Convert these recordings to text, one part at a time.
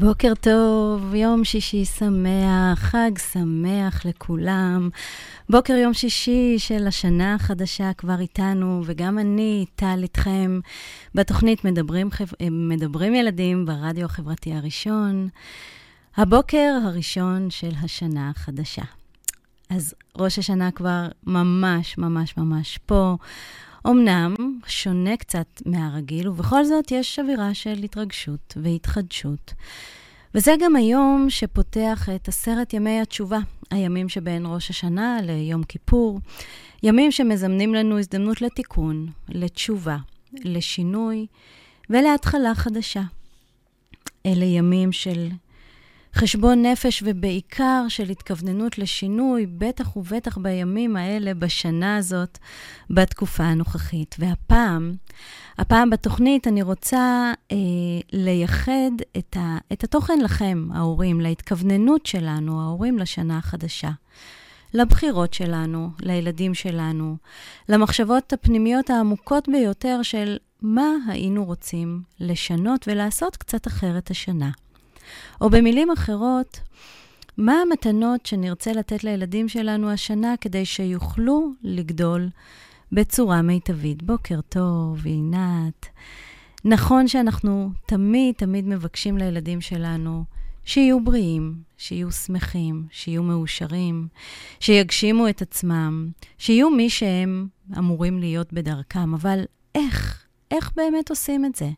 בוקר טוב, יום שישי שמח, חג שמח לכולם. בוקר יום שישי של השנה החדשה כבר איתנו, וגם אני, טל, איתכם בתוכנית מדברים, מדברים ילדים ברדיו החברתי הראשון. הבוקר הראשון של השנה החדשה. אז ראש השנה כבר ממש ממש ממש פה. אמנם שונה קצת מהרגיל, ובכל זאת יש אווירה של התרגשות והתחדשות. וזה גם היום שפותח את עשרת ימי התשובה, הימים שבין ראש השנה ליום כיפור, ימים שמזמנים לנו הזדמנות לתיקון, לתשובה, לשינוי ולהתחלה חדשה. אלה ימים של חשבון נפש ובעיקר של התכווננות לשינוי, בטח ובטח בימים האלה, בשנה הזאת, בתקופה הנוכחית. והפעם, הפעם בתוכנית אני רוצה אה, לייחד את, ה, את התוכן לכם, ההורים, להתכווננות שלנו, ההורים, לשנה החדשה. לבחירות שלנו, לילדים שלנו, למחשבות הפנימיות העמוקות ביותר של מה היינו רוצים לשנות ולעשות קצת אחרת השנה. או במילים אחרות, מה המתנות שנרצה לתת לילדים שלנו השנה כדי שיוכלו לגדול בצורה מיטבית? בוקר טוב, עינת. נכון שאנחנו תמיד תמיד מבקשים לילדים שלנו שיהיו בריאים, שיהיו שמחים, שיהיו מאושרים, שיגשימו את עצמם, שיהיו מי שהם אמורים להיות בדרכם, אבל איך? איך באמת עושים את זה?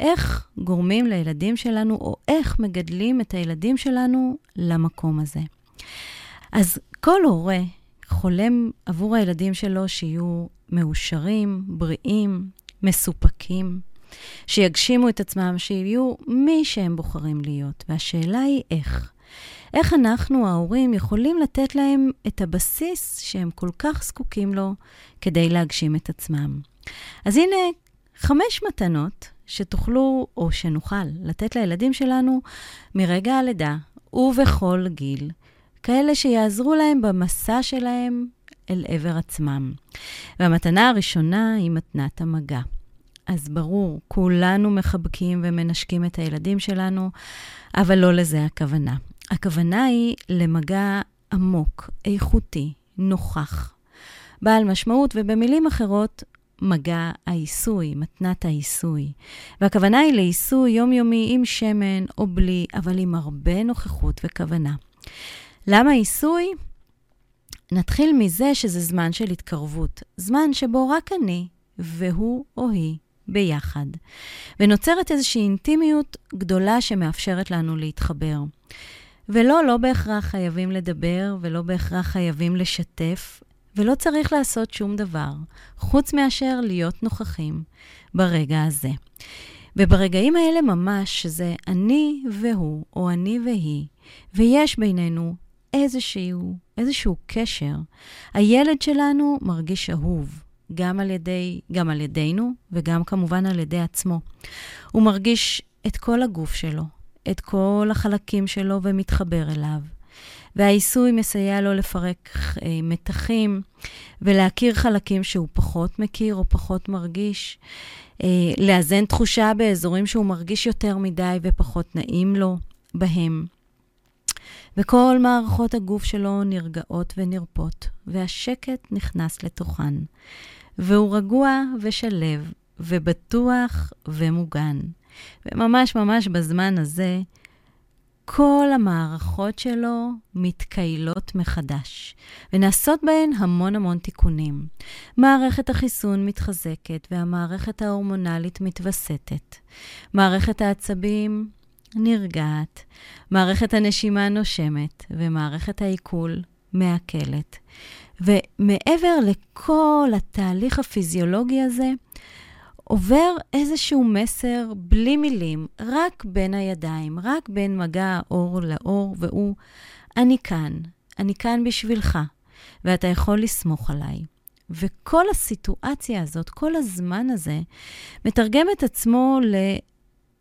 איך גורמים לילדים שלנו, או איך מגדלים את הילדים שלנו למקום הזה? אז כל הורה חולם עבור הילדים שלו שיהיו מאושרים, בריאים, מסופקים, שיגשימו את עצמם, שיהיו מי שהם בוחרים להיות. והשאלה היא איך. איך אנחנו, ההורים, יכולים לתת להם את הבסיס שהם כל כך זקוקים לו כדי להגשים את עצמם. אז הנה חמש מתנות שתוכלו, או שנוכל, לתת לילדים שלנו מרגע הלידה ובכל גיל, כאלה שיעזרו להם במסע שלהם אל עבר עצמם. והמתנה הראשונה היא מתנת המגע. אז ברור, כולנו מחבקים ומנשקים את הילדים שלנו, אבל לא לזה הכוונה. הכוונה היא למגע עמוק, איכותי, נוכח, בעל משמעות, ובמילים אחרות, מגע העיסוי, מתנת העיסוי. והכוונה היא לעיסוי יומיומי עם שמן או בלי, אבל עם הרבה נוכחות וכוונה. למה עיסוי? נתחיל מזה שזה זמן של התקרבות, זמן שבו רק אני והוא או היא ביחד. ונוצרת איזושהי אינטימיות גדולה שמאפשרת לנו להתחבר. ולא, לא בהכרח חייבים לדבר ולא בהכרח חייבים לשתף, ולא צריך לעשות שום דבר, חוץ מאשר להיות נוכחים ברגע הזה. וברגעים האלה ממש, שזה אני והוא, או אני והיא, ויש בינינו איזשהו, איזשהו קשר, הילד שלנו מרגיש אהוב, גם על, ידי, גם על ידינו וגם כמובן על ידי עצמו. הוא מרגיש את כל הגוף שלו, את כל החלקים שלו ומתחבר אליו. והעיסוי מסייע לו לפרק אה, מתחים ולהכיר חלקים שהוא פחות מכיר או פחות מרגיש, אה, לאזן תחושה באזורים שהוא מרגיש יותר מדי ופחות נעים לו בהם. וכל מערכות הגוף שלו נרגעות ונרפות, והשקט נכנס לתוכן. והוא רגוע ושלב, ובטוח ומוגן. וממש ממש בזמן הזה, כל המערכות שלו מתקיילות מחדש, ונעשות בהן המון המון תיקונים. מערכת החיסון מתחזקת והמערכת ההורמונלית מתווסתת. מערכת העצבים נרגעת, מערכת הנשימה נושמת, ומערכת העיכול מעכלת. ומעבר לכל התהליך הפיזיולוגי הזה, עובר איזשהו מסר בלי מילים, רק בין הידיים, רק בין מגע האור לאור, והוא, אני כאן, אני כאן בשבילך, ואתה יכול לסמוך עליי. וכל הסיטואציה הזאת, כל הזמן הזה, מתרגם את עצמו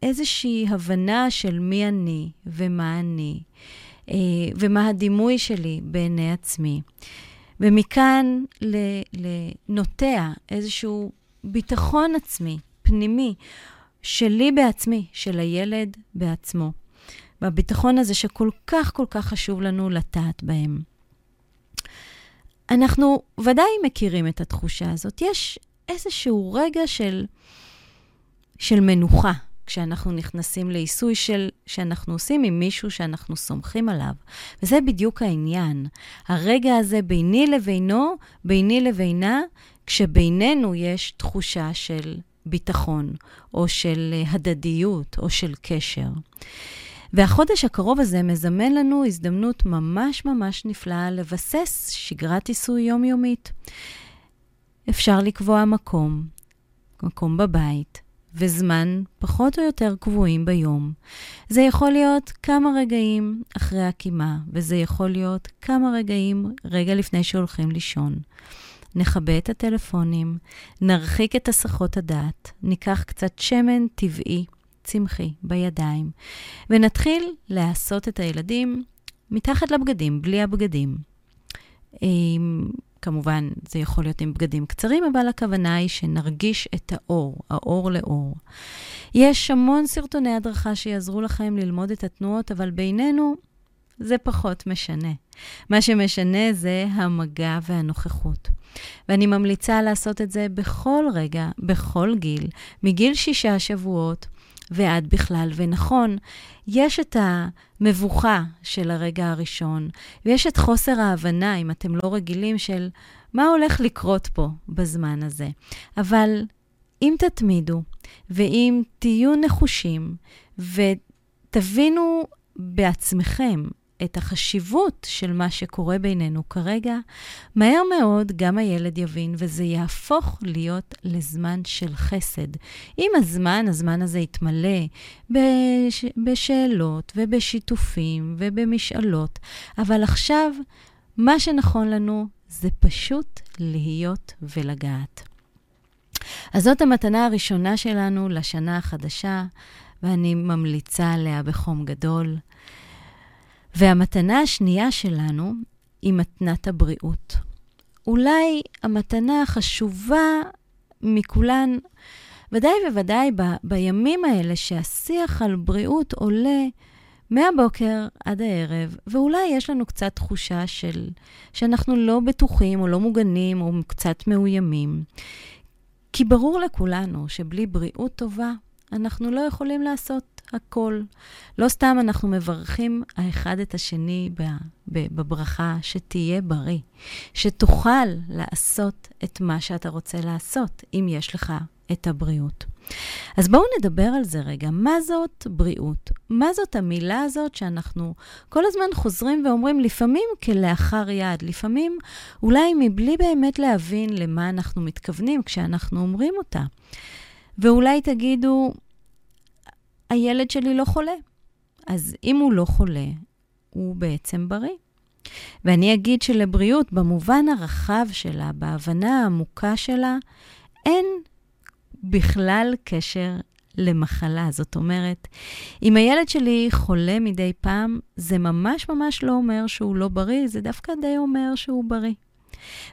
לאיזושהי הבנה של מי אני ומה אני, אה, ומה הדימוי שלי בעיני עצמי. ומכאן לנוטע איזשהו ביטחון עצמי, פנימי, שלי בעצמי, של הילד בעצמו. בביטחון הזה שכל כך כל כך חשוב לנו לטעת בהם. אנחנו ודאי מכירים את התחושה הזאת. יש איזשהו רגע של, של מנוחה כשאנחנו נכנסים לעיסוי של, שאנחנו עושים עם מישהו שאנחנו סומכים עליו. וזה בדיוק העניין. הרגע הזה ביני לבינו, ביני לבינה, כשבינינו יש תחושה של ביטחון, או של הדדיות, או של קשר. והחודש הקרוב הזה מזמן לנו הזדמנות ממש ממש נפלאה לבסס שגרת עיסוי יומיומית. אפשר לקבוע מקום, מקום בבית, וזמן פחות או יותר קבועים ביום. זה יכול להיות כמה רגעים אחרי הקימה, וזה יכול להיות כמה רגעים רגע לפני שהולכים לישון. נכבה את הטלפונים, נרחיק את הסחות הדעת, ניקח קצת שמן טבעי, צמחי, בידיים, ונתחיל לעשות את הילדים מתחת לבגדים, בלי הבגדים. כמובן, זה יכול להיות עם בגדים קצרים, אבל הכוונה היא שנרגיש את האור, האור לאור. יש המון סרטוני הדרכה שיעזרו לכם ללמוד את התנועות, אבל בינינו זה פחות משנה. מה שמשנה זה המגע והנוכחות. ואני ממליצה לעשות את זה בכל רגע, בכל גיל, מגיל שישה שבועות ועד בכלל. ונכון, יש את המבוכה של הרגע הראשון, ויש את חוסר ההבנה, אם אתם לא רגילים, של מה הולך לקרות פה בזמן הזה. אבל אם תתמידו, ואם תהיו נחושים, ותבינו בעצמכם את החשיבות של מה שקורה בינינו כרגע, מהר מאוד גם הילד יבין, וזה יהפוך להיות לזמן של חסד. עם הזמן, הזמן הזה יתמלא בש... בשאלות ובשיתופים ובמשאלות, אבל עכשיו, מה שנכון לנו זה פשוט להיות ולגעת. אז זאת המתנה הראשונה שלנו לשנה החדשה, ואני ממליצה עליה בחום גדול. והמתנה השנייה שלנו היא מתנת הבריאות. אולי המתנה החשובה מכולן, ודאי וודאי ב, בימים האלה שהשיח על בריאות עולה מהבוקר עד הערב, ואולי יש לנו קצת תחושה של שאנחנו לא בטוחים או לא מוגנים או קצת מאוימים. כי ברור לכולנו שבלי בריאות טובה, אנחנו לא יכולים לעשות הכל. לא סתם אנחנו מברכים האחד את השני בברכה שתהיה בריא, שתוכל לעשות את מה שאתה רוצה לעשות, אם יש לך את הבריאות. אז בואו נדבר על זה רגע. מה זאת בריאות? מה זאת המילה הזאת שאנחנו כל הזמן חוזרים ואומרים, לפעמים כלאחר יד, לפעמים אולי מבלי באמת להבין למה אנחנו מתכוונים כשאנחנו אומרים אותה. ואולי תגידו, הילד שלי לא חולה. אז אם הוא לא חולה, הוא בעצם בריא. ואני אגיד שלבריאות, במובן הרחב שלה, בהבנה העמוקה שלה, אין בכלל קשר למחלה. זאת אומרת, אם הילד שלי חולה מדי פעם, זה ממש ממש לא אומר שהוא לא בריא, זה דווקא די אומר שהוא בריא.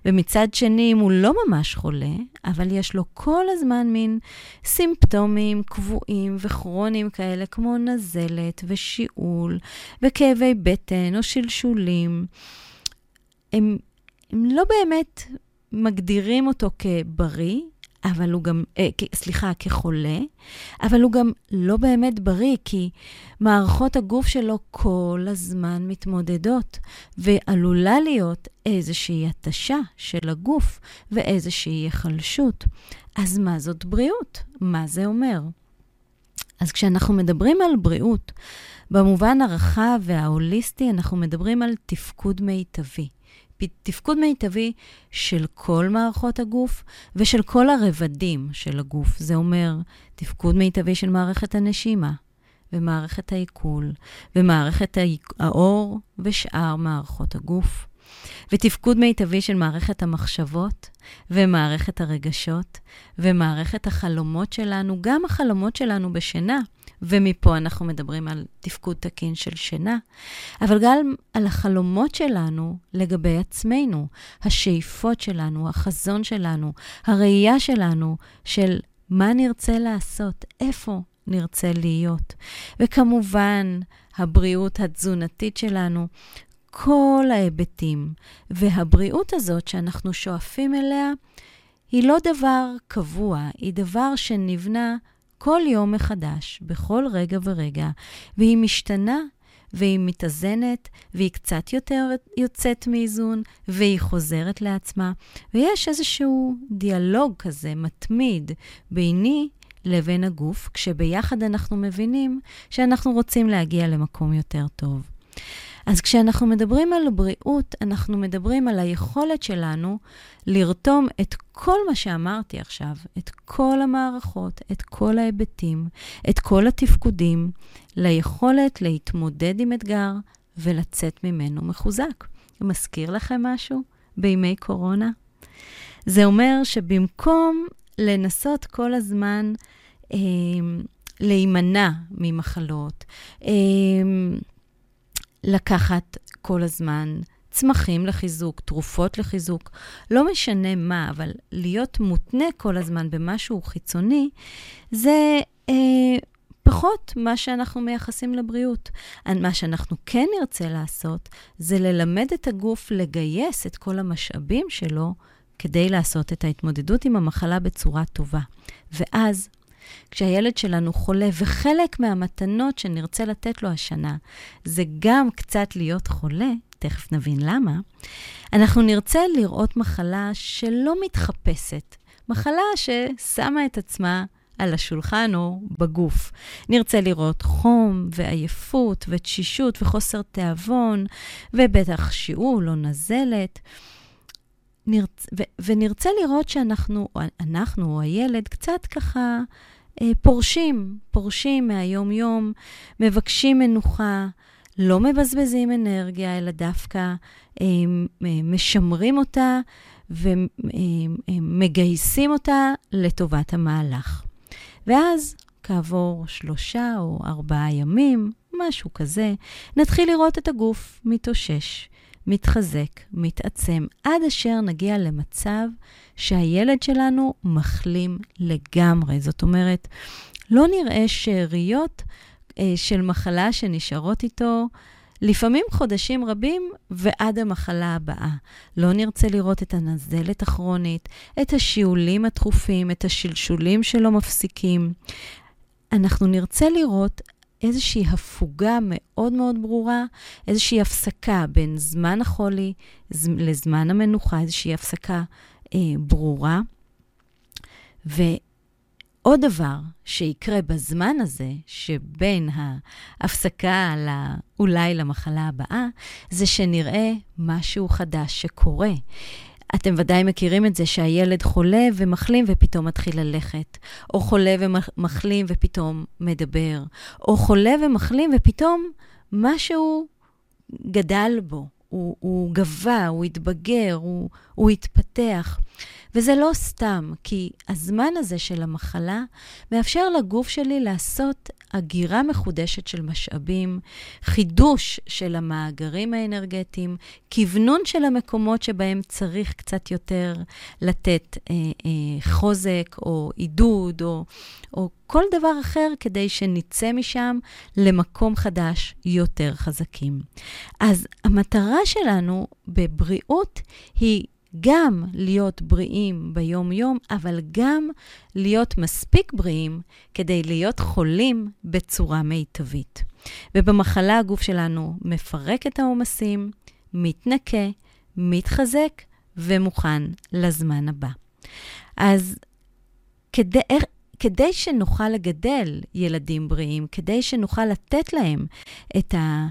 ומצד שני, אם הוא לא ממש חולה, אבל יש לו כל הזמן מין סימפטומים קבועים וכרוניים כאלה, כמו נזלת ושיעול וכאבי בטן או שלשולים, הם, הם לא באמת מגדירים אותו כבריא, אבל הוא גם, אה, סליחה, כחולה, אבל הוא גם לא באמת בריא, כי מערכות הגוף שלו כל הזמן מתמודדות, ועלולה להיות איזושהי התשה של הגוף ואיזושהי היחלשות. אז מה זאת בריאות? מה זה אומר? אז כשאנחנו מדברים על בריאות, במובן הרחב וההוליסטי, אנחנו מדברים על תפקוד מיטבי. תפקוד מיטבי של כל מערכות הגוף ושל כל הרבדים של הגוף. זה אומר תפקוד מיטבי של מערכת הנשימה ומערכת העיכול ומערכת האור ושאר מערכות הגוף. ותפקוד מיטבי של מערכת המחשבות ומערכת הרגשות ומערכת החלומות שלנו, גם החלומות שלנו בשינה, ומפה אנחנו מדברים על תפקוד תקין של שינה, אבל גם על החלומות שלנו לגבי עצמנו, השאיפות שלנו, החזון שלנו, הראייה שלנו של מה נרצה לעשות, איפה נרצה להיות. וכמובן, הבריאות התזונתית שלנו, כל ההיבטים. והבריאות הזאת שאנחנו שואפים אליה, היא לא דבר קבוע, היא דבר שנבנה כל יום מחדש, בכל רגע ורגע, והיא משתנה והיא מתאזנת, והיא קצת יותר יוצאת מאיזון, והיא חוזרת לעצמה. ויש איזשהו דיאלוג כזה מתמיד ביני לבין הגוף, כשביחד אנחנו מבינים שאנחנו רוצים להגיע למקום יותר טוב. אז כשאנחנו מדברים על בריאות, אנחנו מדברים על היכולת שלנו לרתום את כל מה שאמרתי עכשיו, את כל המערכות, את כל ההיבטים, את כל התפקודים, ליכולת להתמודד עם אתגר ולצאת ממנו מחוזק. מזכיר לכם משהו בימי קורונה? זה אומר שבמקום לנסות כל הזמן אה, להימנע ממחלות, אה, לקחת כל הזמן צמחים לחיזוק, תרופות לחיזוק, לא משנה מה, אבל להיות מותנה כל הזמן במשהו חיצוני, זה אה, פחות מה שאנחנו מייחסים לבריאות. מה שאנחנו כן נרצה לעשות, זה ללמד את הגוף לגייס את כל המשאבים שלו כדי לעשות את ההתמודדות עם המחלה בצורה טובה. ואז כשהילד שלנו חולה, וחלק מהמתנות שנרצה לתת לו השנה זה גם קצת להיות חולה, תכף נבין למה, אנחנו נרצה לראות מחלה שלא מתחפשת, מחלה ששמה את עצמה על השולחן או בגוף. נרצה לראות חום ועייפות ותשישות וחוסר תיאבון, ובטח שיעול או נזלת. נרצ... ו... ונרצה לראות שאנחנו, אנחנו או הילד, קצת ככה פורשים, פורשים מהיום-יום, מבקשים מנוחה, לא מבזבזים אנרגיה, אלא דווקא אה, אה, משמרים אותה ומגייסים אותה לטובת המהלך. ואז, כעבור שלושה או ארבעה ימים, משהו כזה, נתחיל לראות את הגוף מתאושש, מתחזק, מתעצם, עד אשר נגיע למצב שהילד שלנו מחלים לגמרי. זאת אומרת, לא נראה שאריות אה, של מחלה שנשארות איתו לפעמים חודשים רבים ועד המחלה הבאה. לא נרצה לראות את הנזלת הכרונית, את השיעולים התכופים, את השלשולים שלא מפסיקים. אנחנו נרצה לראות איזושהי הפוגה מאוד מאוד ברורה, איזושהי הפסקה בין זמן החולי לזמן המנוחה, איזושהי הפסקה אה, ברורה. ועוד דבר שיקרה בזמן הזה, שבין ההפסקה לא, אולי למחלה הבאה, זה שנראה משהו חדש שקורה. אתם ודאי מכירים את זה שהילד חולה ומחלים ופתאום מתחיל ללכת, או חולה ומחלים ופתאום מדבר, או חולה ומחלים ופתאום משהו גדל בו, הוא, הוא גבה, הוא התבגר, הוא, הוא התפתח. וזה לא סתם, כי הזמן הזה של המחלה מאפשר לגוף שלי לעשות אגירה מחודשת של משאבים, חידוש של המאגרים האנרגטיים, כוונון של המקומות שבהם צריך קצת יותר לתת אה, אה, חוזק או עידוד או, או כל דבר אחר כדי שנצא משם למקום חדש יותר חזקים. אז המטרה שלנו בבריאות היא גם להיות בריאים ביום-יום, אבל גם להיות מספיק בריאים כדי להיות חולים בצורה מיטבית. ובמחלה הגוף שלנו מפרק את העומסים, מתנקה, מתחזק ומוכן לזמן הבא. אז כדי, כדי שנוכל לגדל ילדים בריאים, כדי שנוכל לתת להם את ה...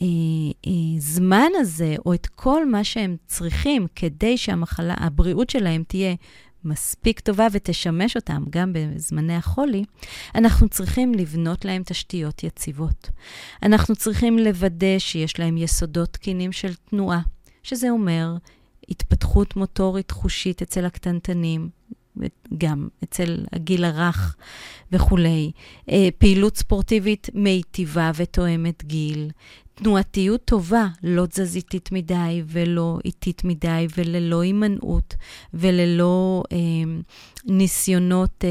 הזמן אה, אה, הזה, או את כל מה שהם צריכים כדי שהמחלה, הבריאות שלהם תהיה מספיק טובה ותשמש אותם גם בזמני החולי, אנחנו צריכים לבנות להם תשתיות יציבות. אנחנו צריכים לוודא שיש להם יסודות תקינים של תנועה, שזה אומר התפתחות מוטורית חושית אצל הקטנטנים, גם אצל הגיל הרך וכולי, אה, פעילות ספורטיבית מיטיבה ותואמת גיל, תנועתיות טובה, לא תזזיתית מדי ולא איטית מדי וללא הימנעות וללא אה, ניסיונות אה,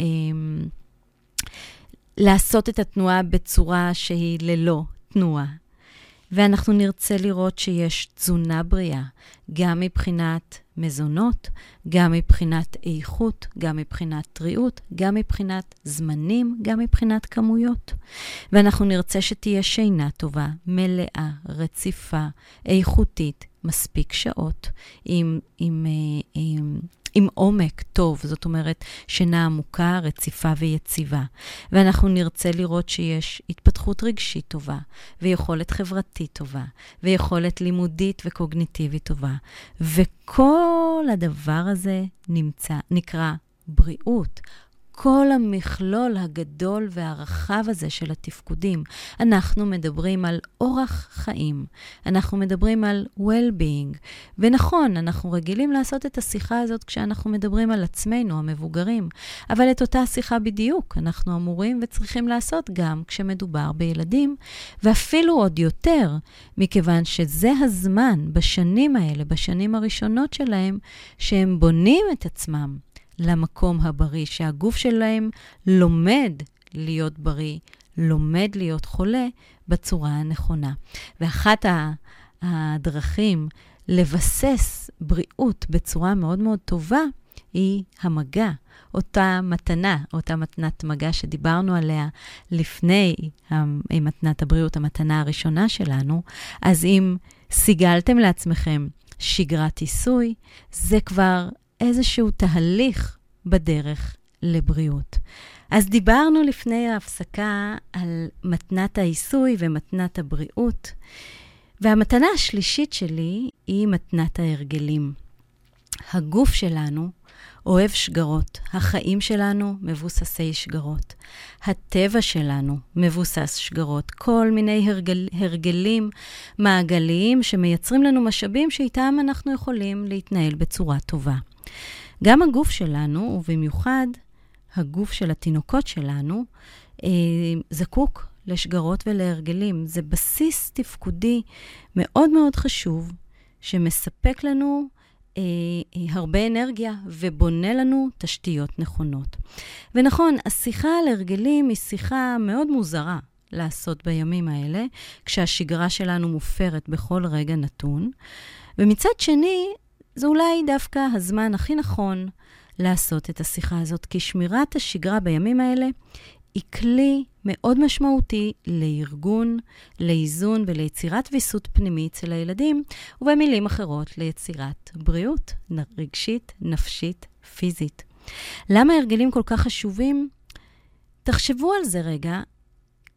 אה, לעשות את התנועה בצורה שהיא ללא תנועה. ואנחנו נרצה לראות שיש תזונה בריאה, גם מבחינת מזונות, גם מבחינת איכות, גם מבחינת טריות, גם מבחינת זמנים, גם מבחינת כמויות. ואנחנו נרצה שתהיה שינה טובה, מלאה, רציפה, איכותית, מספיק שעות, עם, עם, עם, אה, עם עם עומק טוב, זאת אומרת, שינה עמוקה, רציפה ויציבה. ואנחנו נרצה לראות שיש התפתחות רגשית טובה, ויכולת חברתית טובה, ויכולת לימודית וקוגניטיבית טובה. וכל הדבר הזה נמצא, נקרא בריאות. כל המכלול הגדול והרחב הזה של התפקודים. אנחנו מדברים על אורח חיים, אנחנו מדברים על well-being. ונכון, אנחנו רגילים לעשות את השיחה הזאת כשאנחנו מדברים על עצמנו, המבוגרים, אבל את אותה שיחה בדיוק אנחנו אמורים וצריכים לעשות גם כשמדובר בילדים, ואפילו עוד יותר, מכיוון שזה הזמן, בשנים האלה, בשנים הראשונות שלהם, שהם בונים את עצמם. למקום הבריא, שהגוף שלהם לומד להיות בריא, לומד להיות חולה בצורה הנכונה. ואחת הדרכים לבסס בריאות בצורה מאוד מאוד טובה היא המגע, אותה מתנה, אותה מתנת מגע שדיברנו עליה לפני מתנת הבריאות, המתנה הראשונה שלנו. אז אם סיגלתם לעצמכם שגרת עיסוי, זה כבר איזשהו תהליך בדרך לבריאות. אז דיברנו לפני ההפסקה על מתנת העיסוי ומתנת הבריאות, והמתנה השלישית שלי היא מתנת ההרגלים. הגוף שלנו אוהב שגרות, החיים שלנו מבוססי שגרות, הטבע שלנו מבוסס שגרות, כל מיני הרגל, הרגלים מעגליים שמייצרים לנו משאבים שאיתם אנחנו יכולים להתנהל בצורה טובה. גם הגוף שלנו, ובמיוחד הגוף של התינוקות שלנו, אה, זקוק לשגרות ולהרגלים. זה בסיס תפקודי מאוד מאוד חשוב, שמספק לנו אה, אה, הרבה אנרגיה ובונה לנו תשתיות נכונות. ונכון, השיחה על הרגלים היא שיחה מאוד מוזרה לעשות בימים האלה, כשהשגרה שלנו מופרת בכל רגע נתון. ומצד שני, זה אולי דווקא הזמן הכי נכון לעשות את השיחה הזאת, כי שמירת השגרה בימים האלה היא כלי מאוד משמעותי לארגון, לאיזון וליצירת ויסות פנימי אצל הילדים, ובמילים אחרות, ליצירת בריאות רגשית, נפשית, פיזית. למה הרגלים כל כך חשובים? תחשבו על זה רגע,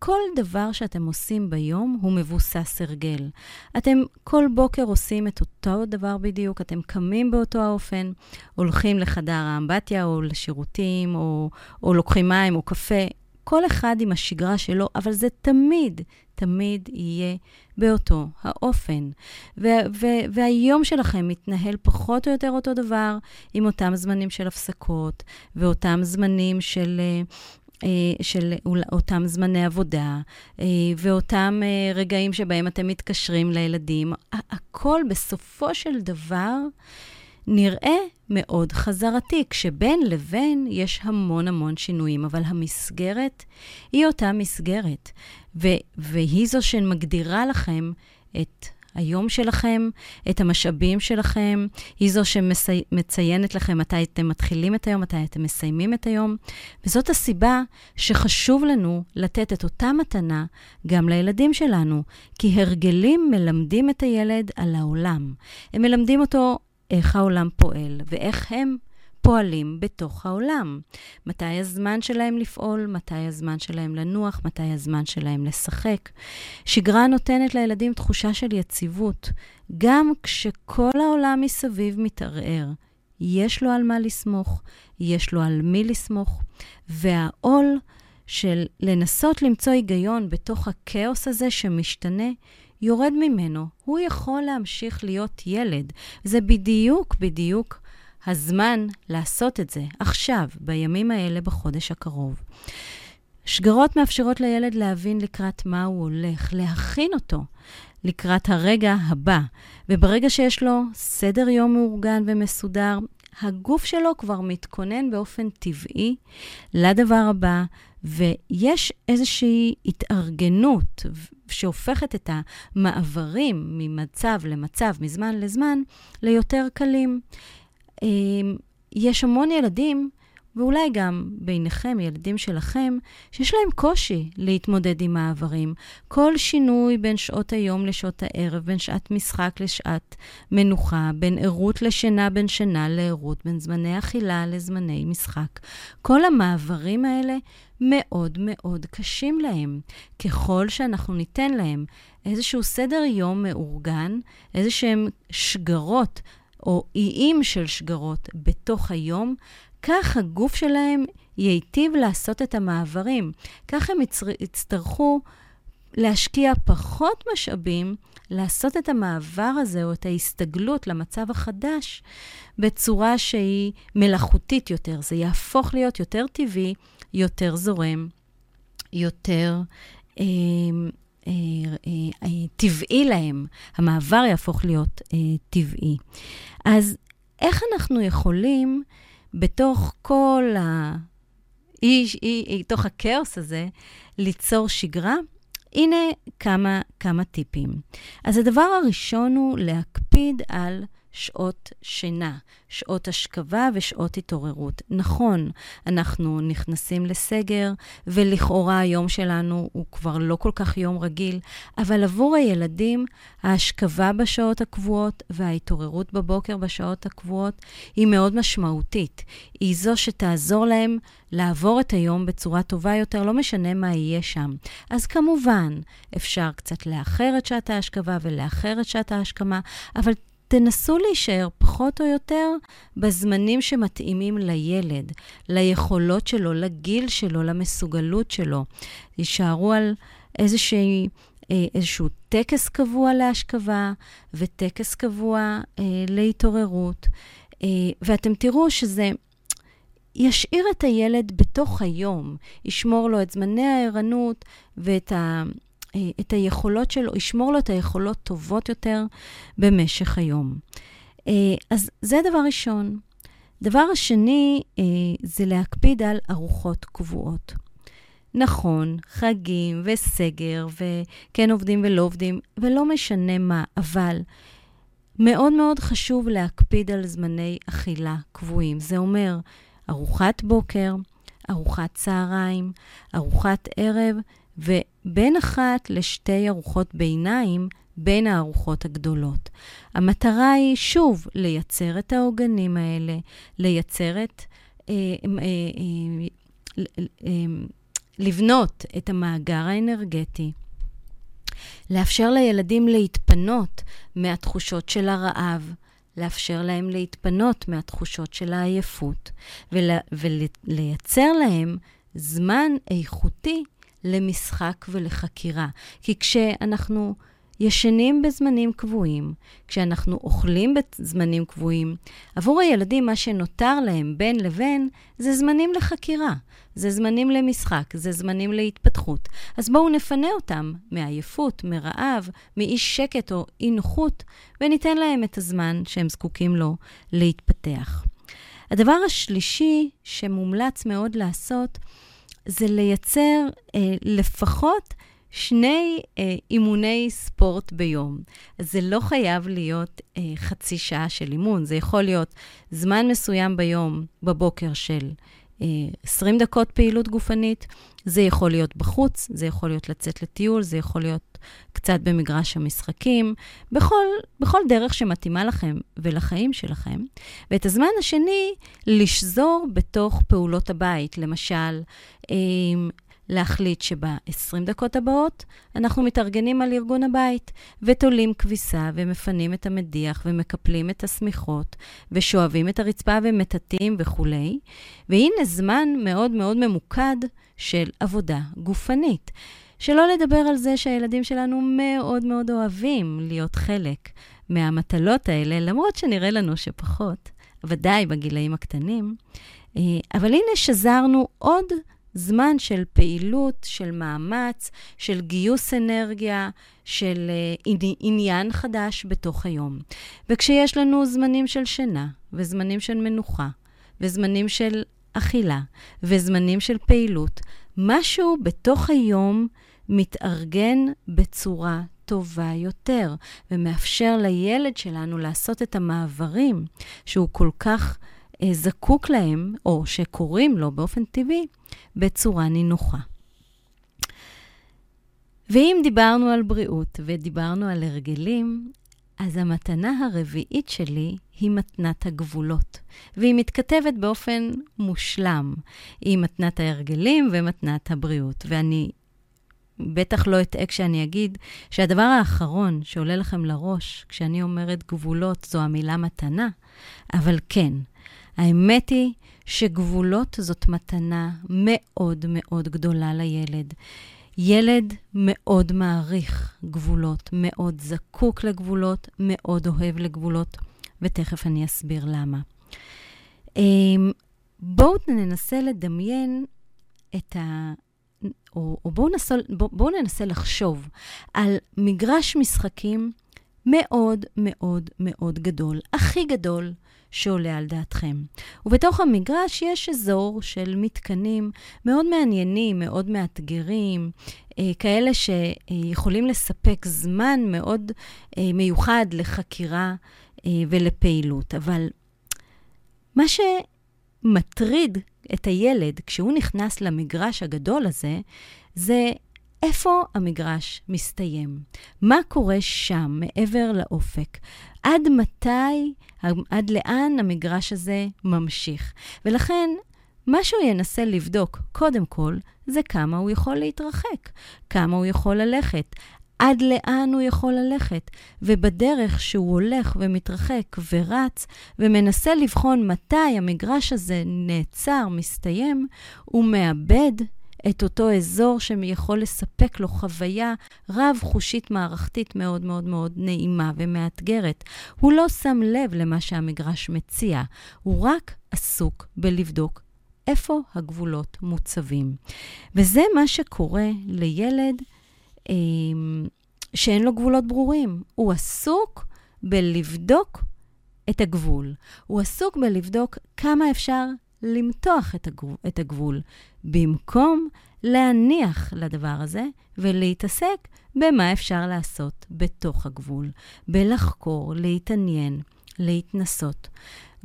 כל דבר שאתם עושים ביום הוא מבוסס הרגל. אתם כל בוקר עושים את אותו דבר בדיוק, אתם קמים באותו האופן, הולכים לחדר האמבטיה או לשירותים, או, או לוקחים מים או קפה, כל אחד עם השגרה שלו, אבל זה תמיד, תמיד יהיה באותו האופן. ו- ו- והיום שלכם מתנהל פחות או יותר אותו דבר, עם אותם זמנים של הפסקות, ואותם זמנים של אה, של אותם זמני עבודה, אה, ואותם אה, רגעים שבהם אתם מתקשרים לילדים, הכל בסופו של דבר נראה מאוד חזרתי, כשבין לבין יש המון המון שינויים, אבל המסגרת היא אותה מסגרת, והיא זו שמגדירה לכם את היום שלכם, את המשאבים שלכם, היא זו שמציינת לכם מתי אתם מתחילים את היום, מתי אתם מסיימים את היום. וזאת הסיבה שחשוב לנו לתת את אותה מתנה גם לילדים שלנו, כי הרגלים מלמדים את הילד על העולם. הם מלמדים אותו איך העולם פועל ואיך הם פועלים בתוך העולם. מתי הזמן שלהם לפעול, מתי הזמן שלהם לנוח, מתי הזמן שלהם לשחק. שגרה נותנת לילדים תחושה של יציבות, גם כשכל העולם מסביב מתערער. יש לו על מה לסמוך, יש לו על מי לסמוך, והעול של לנסות למצוא היגיון בתוך הכאוס הזה שמשתנה, יורד ממנו. הוא יכול להמשיך להיות ילד. זה בדיוק, בדיוק הזמן לעשות את זה, עכשיו, בימים האלה, בחודש הקרוב. שגרות מאפשרות לילד להבין לקראת מה הוא הולך, להכין אותו לקראת הרגע הבא. וברגע שיש לו סדר יום מאורגן ומסודר, הגוף שלו כבר מתכונן באופן טבעי לדבר הבא, ויש איזושהי התארגנות שהופכת את המעברים ממצב למצב, מזמן לזמן, ליותר קלים. אמ, יש המון ילדים ואולי גם ביניכם, ילדים שלכם, שיש להם קושי להתמודד עם מעברים. כל שינוי בין שעות היום לשעות הערב, בין שעת משחק לשעת מנוחה, בין ערות לשינה, בין שינה לערות, בין זמני אכילה לזמני משחק. כל המעברים האלה מאוד מאוד קשים להם. ככל שאנחנו ניתן להם איזשהו סדר יום מאורגן, איזשהם שגרות או איים של שגרות בתוך היום, כך הגוף שלהם ייטיב לעשות את המעברים. כך הם יצטרכו להשקיע פחות משאבים לעשות את המעבר הזה או את ההסתגלות למצב החדש בצורה שהיא מלאכותית יותר. זה יהפוך להיות יותר טבעי, יותר זורם, יותר אה, אה, אה, אה, טבעי להם. המעבר יהפוך להיות אה, טבעי. אז איך אנחנו יכולים בתוך כל ה... איש, אי, תוך הכאוס הזה, ליצור שגרה? הנה כמה, כמה טיפים. אז הדבר הראשון הוא להקפיד על שעות שינה, שעות השכבה ושעות התעוררות. נכון, אנחנו נכנסים לסגר, ולכאורה היום שלנו הוא כבר לא כל כך יום רגיל, אבל עבור הילדים, ההשכבה בשעות הקבועות וההתעוררות בבוקר בשעות הקבועות היא מאוד משמעותית. היא זו שתעזור להם לעבור את היום בצורה טובה יותר, לא משנה מה יהיה שם. אז כמובן, אפשר קצת לאחר את שעת ההשכבה ולאחר את שעת ההשכמה, אבל תנסו להישאר פחות או יותר בזמנים שמתאימים לילד, ליכולות שלו, לגיל שלו, למסוגלות שלו. יישארו על איזושהי, אה, איזשהו טקס קבוע להשכבה וטקס קבוע אה, להתעוררות, אה, ואתם תראו שזה... ישאיר את הילד בתוך היום, ישמור לו את זמני הערנות ואת ה... אה, את היכולות שלו, ישמור לו את היכולות טובות יותר במשך היום. אה, אז זה דבר ראשון. דבר השני אה, זה להקפיד על ארוחות קבועות. נכון, חגים וסגר, וכן עובדים ולא עובדים, ולא משנה מה, אבל מאוד מאוד חשוב להקפיד על זמני אכילה קבועים. זה אומר ארוחת בוקר, ארוחת צהריים, ארוחת ערב, ובין אחת לשתי ארוחות ביניים בין הארוחות הגדולות. המטרה היא, שוב, לייצר את העוגנים האלה, לייצר את... אה, אה, אה, לבנות את המאגר האנרגטי, לאפשר לילדים להתפנות מהתחושות של הרעב, לאפשר להם להתפנות מהתחושות של העייפות, ולייצר להם זמן איכותי למשחק ולחקירה. כי כשאנחנו ישנים בזמנים קבועים, כשאנחנו אוכלים בזמנים קבועים, עבור הילדים מה שנותר להם בין לבין זה זמנים לחקירה, זה זמנים למשחק, זה זמנים להתפתחות. אז בואו נפנה אותם מעייפות, מרעב, מאי שקט או אי נוחות, וניתן להם את הזמן שהם זקוקים לו להתפתח. הדבר השלישי שמומלץ מאוד לעשות, זה לייצר אה, לפחות שני אה, אימוני ספורט ביום. אז זה לא חייב להיות אה, חצי שעה של אימון, זה יכול להיות זמן מסוים ביום, בבוקר של 20 אה, דקות פעילות גופנית, זה יכול להיות בחוץ, זה יכול להיות לצאת לטיול, זה יכול להיות קצת במגרש המשחקים, בכל, בכל דרך שמתאימה לכם ולחיים שלכם. ואת הזמן השני, לשזור בתוך פעולות הבית. למשל, להחליט שב-20 דקות הבאות אנחנו מתארגנים על ארגון הבית, ותולים כביסה, ומפנים את המדיח, ומקפלים את השמיכות, ושואבים את הרצפה ומטאטאים וכולי. והנה זמן מאוד מאוד ממוקד של עבודה גופנית. שלא לדבר על זה שהילדים שלנו מאוד מאוד אוהבים להיות חלק מהמטלות האלה, למרות שנראה לנו שפחות, ודאי בגילאים הקטנים. אה, אבל הנה שזרנו עוד זמן של פעילות, של מאמץ, של גיוס אנרגיה, של uh, עניין חדש בתוך היום. וכשיש לנו זמנים של שינה, וזמנים של מנוחה, וזמנים של אכילה, וזמנים של פעילות, משהו בתוך היום מתארגן בצורה טובה יותר, ומאפשר לילד שלנו לעשות את המעברים שהוא כל כך אה, זקוק להם, או שקוראים לו באופן טבעי, בצורה נינוחה. ואם דיברנו על בריאות ודיברנו על הרגלים, אז המתנה הרביעית שלי היא מתנת הגבולות, והיא מתכתבת באופן מושלם עם מתנת ההרגלים ומתנת הבריאות. ואני בטח לא אטעה כשאני אגיד שהדבר האחרון שעולה לכם לראש כשאני אומרת גבולות זו המילה מתנה, אבל כן, האמת היא שגבולות זאת מתנה מאוד מאוד גדולה לילד. ילד מאוד מעריך גבולות, מאוד זקוק לגבולות, מאוד אוהב לגבולות, ותכף אני אסביר למה. אמ, בואו ננסה לדמיין את ה... או, או בואו ננסה, בוא, בוא ננסה לחשוב על מגרש משחקים מאוד מאוד מאוד גדול, הכי גדול שעולה על דעתכם. ובתוך המגרש יש אזור של מתקנים מאוד מעניינים, מאוד מאתגרים, אה, כאלה שיכולים לספק זמן מאוד אה, מיוחד לחקירה אה, ולפעילות. אבל מה שמטריד את הילד כשהוא נכנס למגרש הגדול הזה, זה איפה המגרש מסתיים? מה קורה שם, מעבר לאופק? עד מתי, עד לאן המגרש הזה ממשיך? ולכן, מה שהוא ינסה לבדוק, קודם כל, זה כמה הוא יכול להתרחק, כמה הוא יכול ללכת, עד לאן הוא יכול ללכת. ובדרך שהוא הולך ומתרחק ורץ ומנסה לבחון מתי המגרש הזה נעצר, מסתיים, הוא מאבד את אותו אזור שיכול לספק לו חוויה רב-חושית מערכתית מאוד מאוד מאוד נעימה ומאתגרת. הוא לא שם לב למה שהמגרש מציע, הוא רק עסוק בלבדוק איפה הגבולות מוצבים. וזה מה שקורה לילד אה, שאין לו גבולות ברורים. הוא עסוק בלבדוק את הגבול. הוא עסוק בלבדוק כמה אפשר למתוח את, הגבול, את הגבול, במקום להניח לדבר הזה ולהתעסק במה אפשר לעשות בתוך הגבול, בלחקור, להתעניין, להתנסות.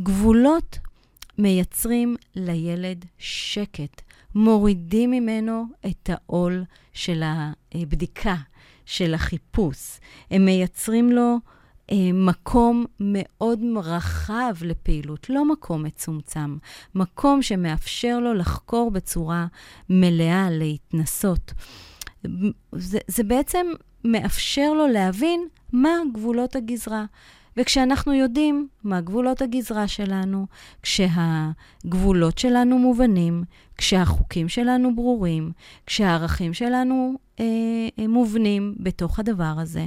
גבולות מייצרים לילד שקט, מורידים ממנו את העול של הבדיקה, של החיפוש. הם מייצרים לו מקום מאוד רחב לפעילות, לא מקום מצומצם, מקום שמאפשר לו לחקור בצורה מלאה, להתנסות. זה, זה בעצם מאפשר לו להבין מה גבולות הגזרה. וכשאנחנו יודעים מה גבולות הגזרה שלנו, כשהגבולות שלנו מובנים, כשהחוקים שלנו ברורים, כשהערכים שלנו אה, אה מובנים בתוך הדבר הזה,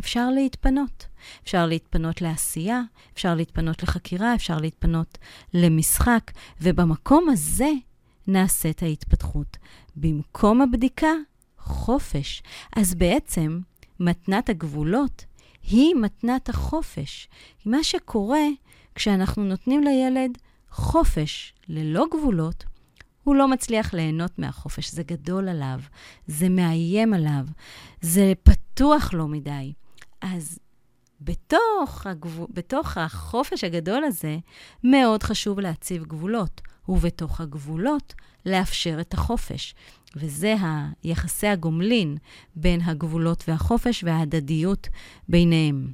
אפשר להתפנות. אפשר להתפנות לעשייה, אפשר להתפנות לחקירה, אפשר להתפנות למשחק, ובמקום הזה נעשית ההתפתחות. במקום הבדיקה, חופש. אז בעצם, מתנת הגבולות היא מתנת החופש. מה שקורה כשאנחנו נותנים לילד חופש ללא גבולות, הוא לא מצליח ליהנות מהחופש, זה גדול עליו, זה מאיים עליו, זה פתוח לו מדי. אז בתוך, הגב... בתוך החופש הגדול הזה, מאוד חשוב להציב גבולות, ובתוך הגבולות, לאפשר את החופש. וזה היחסי הגומלין בין הגבולות והחופש וההדדיות ביניהם.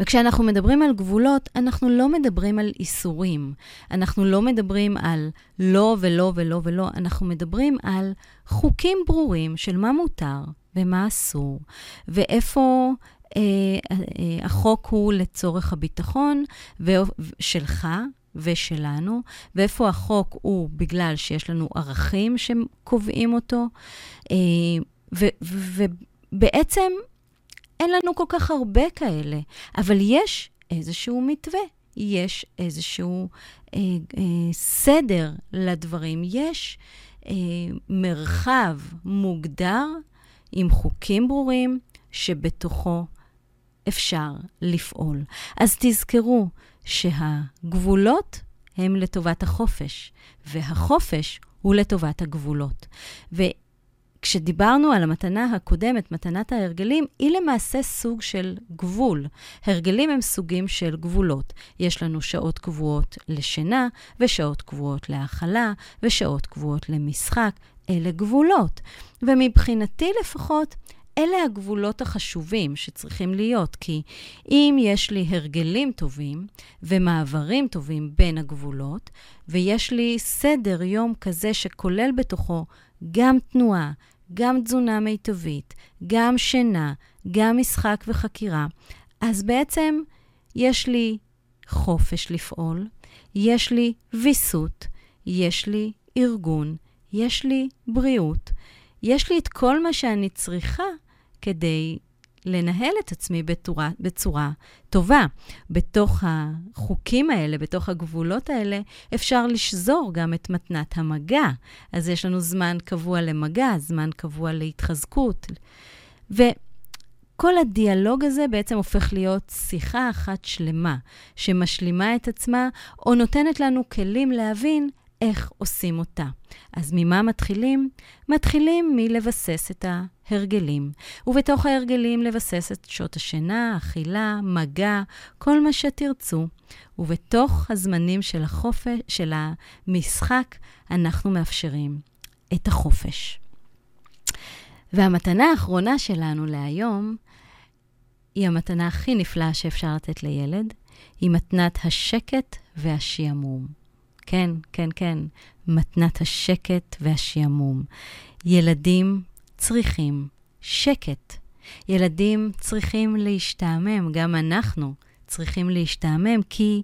וכשאנחנו מדברים על גבולות, אנחנו לא מדברים על איסורים. אנחנו לא מדברים על לא ולא ולא ולא, אנחנו מדברים על חוקים ברורים של מה מותר ומה אסור, ואיפה החוק הוא לצורך הביטחון שלך ושלנו, ואיפה החוק הוא בגלל שיש לנו ערכים שקובעים אותו, אה, ובעצם אין לנו כל כך הרבה כאלה, אבל יש איזשהו מתווה. יש איזשהו אה, אה, סדר לדברים. יש אה, מרחב מוגדר עם חוקים ברורים שבתוכו אפשר לפעול. אז תזכרו שהגבולות הם לטובת החופש, והחופש הוא לטובת הגבולות. וכשדיברנו על המתנה הקודמת, מתנת ההרגלים, היא למעשה סוג של גבול. הרגלים הם סוגים של גבולות. יש לנו שעות קבועות לשינה, ושעות קבועות להאכלה, ושעות קבועות למשחק. אלה גבולות. ומבחינתי לפחות, אלה הגבולות החשובים שצריכים להיות, כי אם יש לי הרגלים טובים ומעברים טובים בין הגבולות, ויש לי סדר יום כזה שכולל בתוכו גם תנועה, גם תזונה מיטבית, גם שינה, גם משחק וחקירה, אז בעצם יש לי חופש לפעול, יש לי ויסות, יש לי ארגון, יש לי בריאות, יש לי את כל מה שאני צריכה כדי לנהל את עצמי בצורה, בצורה טובה. בתוך החוקים האלה, בתוך הגבולות האלה, אפשר לשזור גם את מתנת המגע. אז יש לנו זמן קבוע למגע, זמן קבוע להתחזקות. וכל הדיאלוג הזה בעצם הופך להיות שיחה אחת שלמה, שמשלימה את עצמה, או נותנת לנו כלים להבין איך עושים אותה. אז ממה מתחילים? מתחילים מלבסס את ההרגלים. ובתוך ההרגלים לבסס את שעות השינה, אכילה, מגע, כל מה שתרצו. ובתוך הזמנים של החופש, של המשחק, אנחנו מאפשרים את החופש. והמתנה האחרונה שלנו להיום היא המתנה הכי נפלאה שאפשר לתת לילד, היא מתנת השקט והשעמום. כן, כן, כן, מתנת השקט והשעמום. ילדים צריכים שקט. ילדים צריכים להשתעמם, גם אנחנו צריכים להשתעמם, כי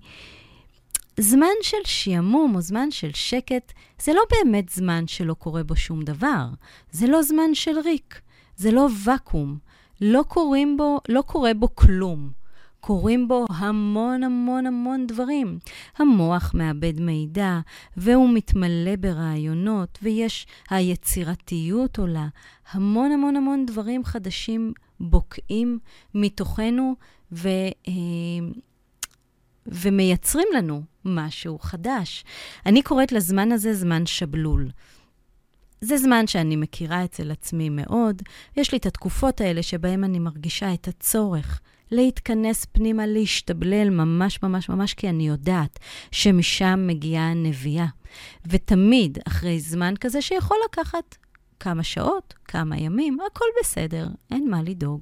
זמן של שעמום או זמן של שקט זה לא באמת זמן שלא קורה בו שום דבר. זה לא זמן של ריק, זה לא ואקום. לא, בו, לא קורה בו כלום. קורים בו המון המון המון דברים. המוח מאבד מידע, והוא מתמלא ברעיונות, ויש, היצירתיות עולה. המון המון המון דברים חדשים בוקעים מתוכנו, ו... אה, ומייצרים לנו משהו חדש. אני קוראת לזמן הזה זמן שבלול. זה זמן שאני מכירה אצל עצמי מאוד. יש לי את התקופות האלה שבהן אני מרגישה את הצורך להתכנס פנימה, להשתבלל ממש ממש ממש, כי אני יודעת שמשם מגיעה הנביאה. ותמיד אחרי זמן כזה שיכול לקחת כמה שעות, כמה ימים, הכל בסדר, אין מה לדאוג.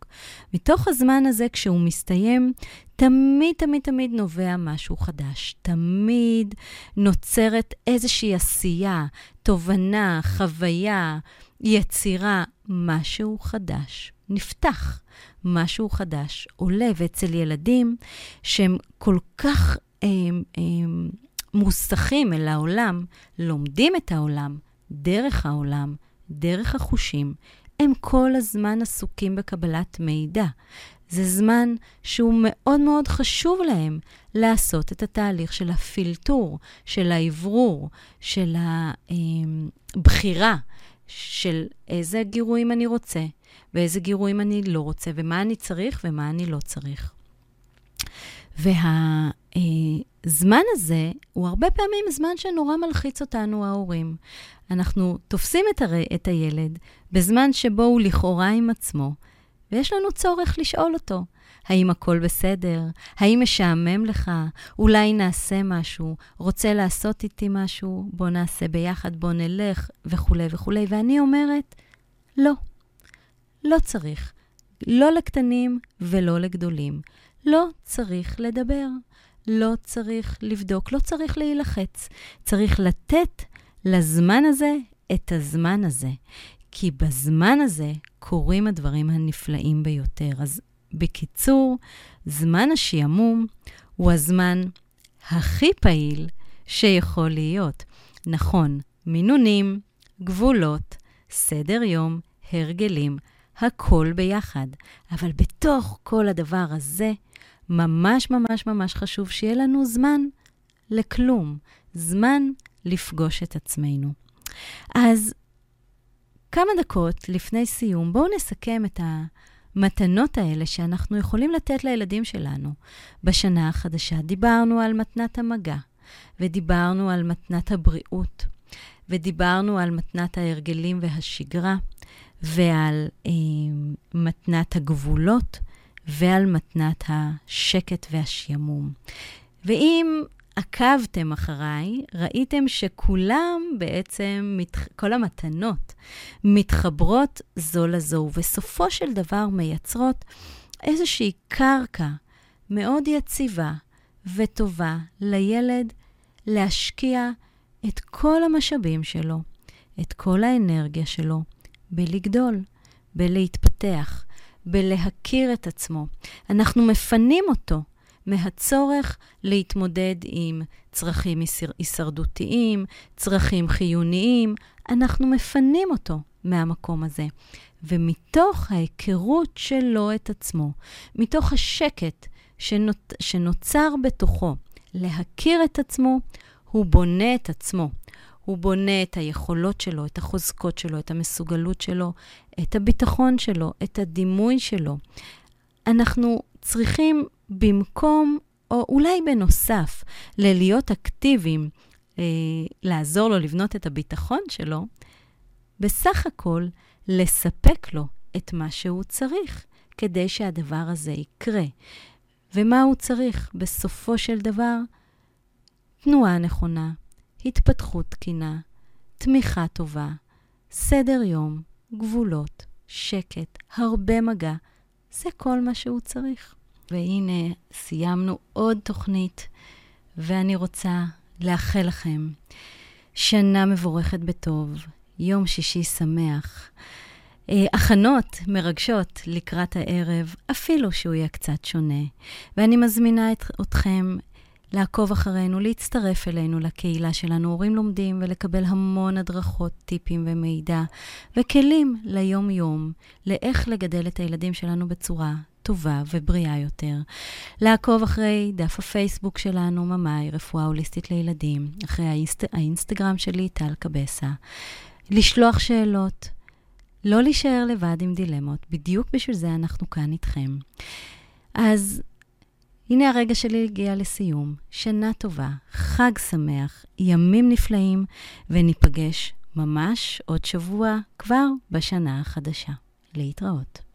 מתוך הזמן הזה, כשהוא מסתיים, תמיד, תמיד, תמיד נובע משהו חדש. תמיד נוצרת איזושהי עשייה, תובנה, חוויה, יצירה, משהו חדש. נפתח. משהו חדש עולה, ואצל ילדים שהם כל כך הם, הם, מוסכים אל העולם, לומדים את העולם דרך העולם, דרך החושים, הם כל הזמן עסוקים בקבלת מידע. זה זמן שהוא מאוד מאוד חשוב להם לעשות את התהליך של הפילטור, של האוורור, של הבחירה של איזה גירויים אני רוצה, ואיזה גירויים אני לא רוצה, ומה אני צריך ומה אני לא צריך. והזמן הזה הוא הרבה פעמים זמן שנורא מלחיץ אותנו, ההורים. אנחנו תופסים את, הר... את הילד בזמן שבו הוא לכאורה עם עצמו, ויש לנו צורך לשאול אותו, האם הכל בסדר? האם משעמם לך? אולי נעשה משהו? רוצה לעשות איתי משהו? בוא נעשה ביחד, בוא נלך, וכולי וכולי. ואני אומרת, לא. לא צריך. לא לקטנים ולא לגדולים. לא צריך לדבר. לא צריך לבדוק, לא צריך להילחץ. צריך לתת לזמן הזה את הזמן הזה. כי בזמן הזה קורים הדברים הנפלאים ביותר. אז בקיצור, זמן השעמום הוא הזמן הכי פעיל שיכול להיות. נכון, מינונים, גבולות, סדר יום, הרגלים, הכל ביחד. אבל בתוך כל הדבר הזה, ממש ממש ממש חשוב שיהיה לנו זמן לכלום, זמן לפגוש את עצמנו. אז כמה דקות לפני סיום, בואו נסכם את המתנות האלה שאנחנו יכולים לתת לילדים שלנו בשנה החדשה. דיברנו על מתנת המגע, ודיברנו על מתנת הבריאות, ודיברנו על מתנת ההרגלים והשגרה, ועל אה, מתנת הגבולות, ועל מתנת השקט והשעמום. ואם עקבתם אחריי, ראיתם שכולם בעצם, כל המתנות מתחברות זו לזו, ובסופו של דבר מייצרות איזושהי קרקע מאוד יציבה וטובה לילד להשקיע את כל המשאבים שלו, את כל האנרגיה שלו, בלגדול, בלהתפתח, בלהכיר את עצמו. אנחנו מפנים אותו מהצורך להתמודד עם צרכים הישרדותיים, צרכים חיוניים, אנחנו מפנים אותו מהמקום הזה. ומתוך ההיכרות שלו את עצמו, מתוך השקט שנות, שנוצר בתוכו, להכיר את עצמו, הוא בונה את עצמו. הוא בונה את היכולות שלו, את החוזקות שלו, את המסוגלות שלו, את הביטחון שלו, את הדימוי שלו. אנחנו צריכים במקום, או אולי בנוסף, ללהיות אקטיביים, אה, לעזור לו לבנות את הביטחון שלו, בסך הכל לספק לו את מה שהוא צריך כדי שהדבר הזה יקרה. ומה הוא צריך? בסופו של דבר, תנועה נכונה, התפתחות תקינה, תמיכה טובה, סדר יום, גבולות, שקט, הרבה מגע. זה כל מה שהוא צריך. והנה, סיימנו עוד תוכנית, ואני רוצה לאחל לכם שנה מבורכת בטוב, יום שישי שמח, אה, הכנות מרגשות לקראת הערב, אפילו שהוא יהיה קצת שונה. ואני מזמינה את, אתכם לעקוב אחרינו, להצטרף אלינו לקהילה שלנו, הורים לומדים, ולקבל המון הדרכות, טיפים ומידע, וכלים ליום-יום, לאיך לגדל את הילדים שלנו בצורה טובה ובריאה יותר. לעקוב אחרי דף הפייסבוק שלנו, ממאי, רפואה הוליסטית לילדים, אחרי האינסט... האינסטגרם שלי, טל קבסה. לשלוח שאלות, לא להישאר לבד עם דילמות, בדיוק בשביל זה אנחנו כאן איתכם. אז הנה הרגע שלי הגיע לסיום. שנה טובה, חג שמח, ימים נפלאים, וניפגש ממש עוד שבוע כבר בשנה החדשה. להתראות.